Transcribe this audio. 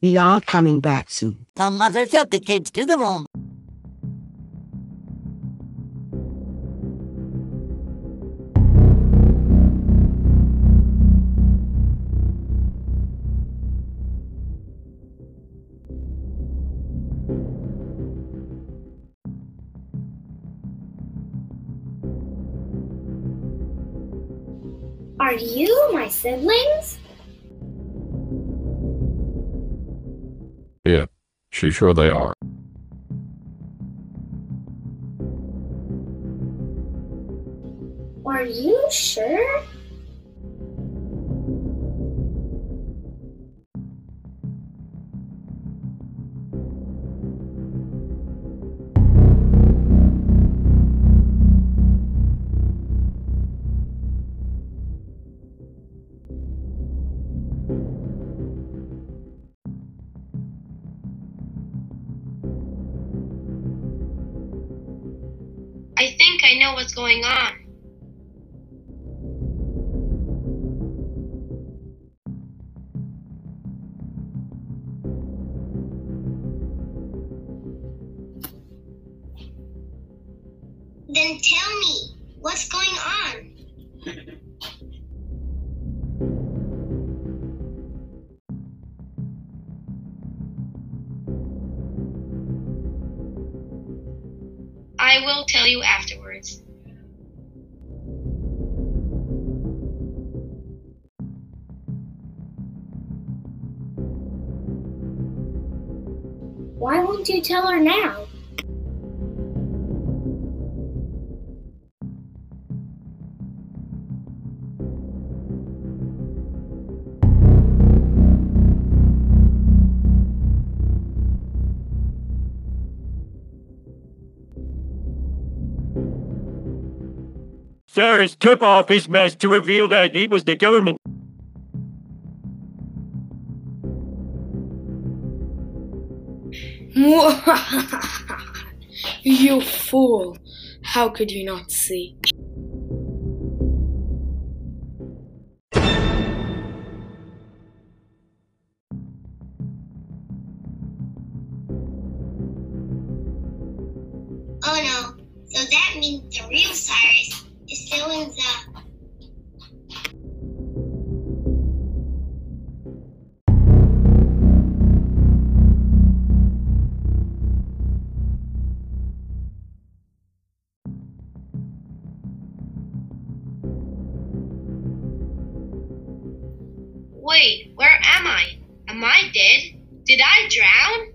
We are coming back soon. The mother took the kids to the room. Are you my siblings? Yeah, she sure they are. Are you sure? I think I know what's going on. Then tell me, what's going on? I will tell you afterwards. Why won't you tell her now? Cyrus took off his mask to reveal that he was the government. you fool! How could you not see? Oh no, so that means the real Cyrus still in. Wait, where am I? Am I dead? Did I drown?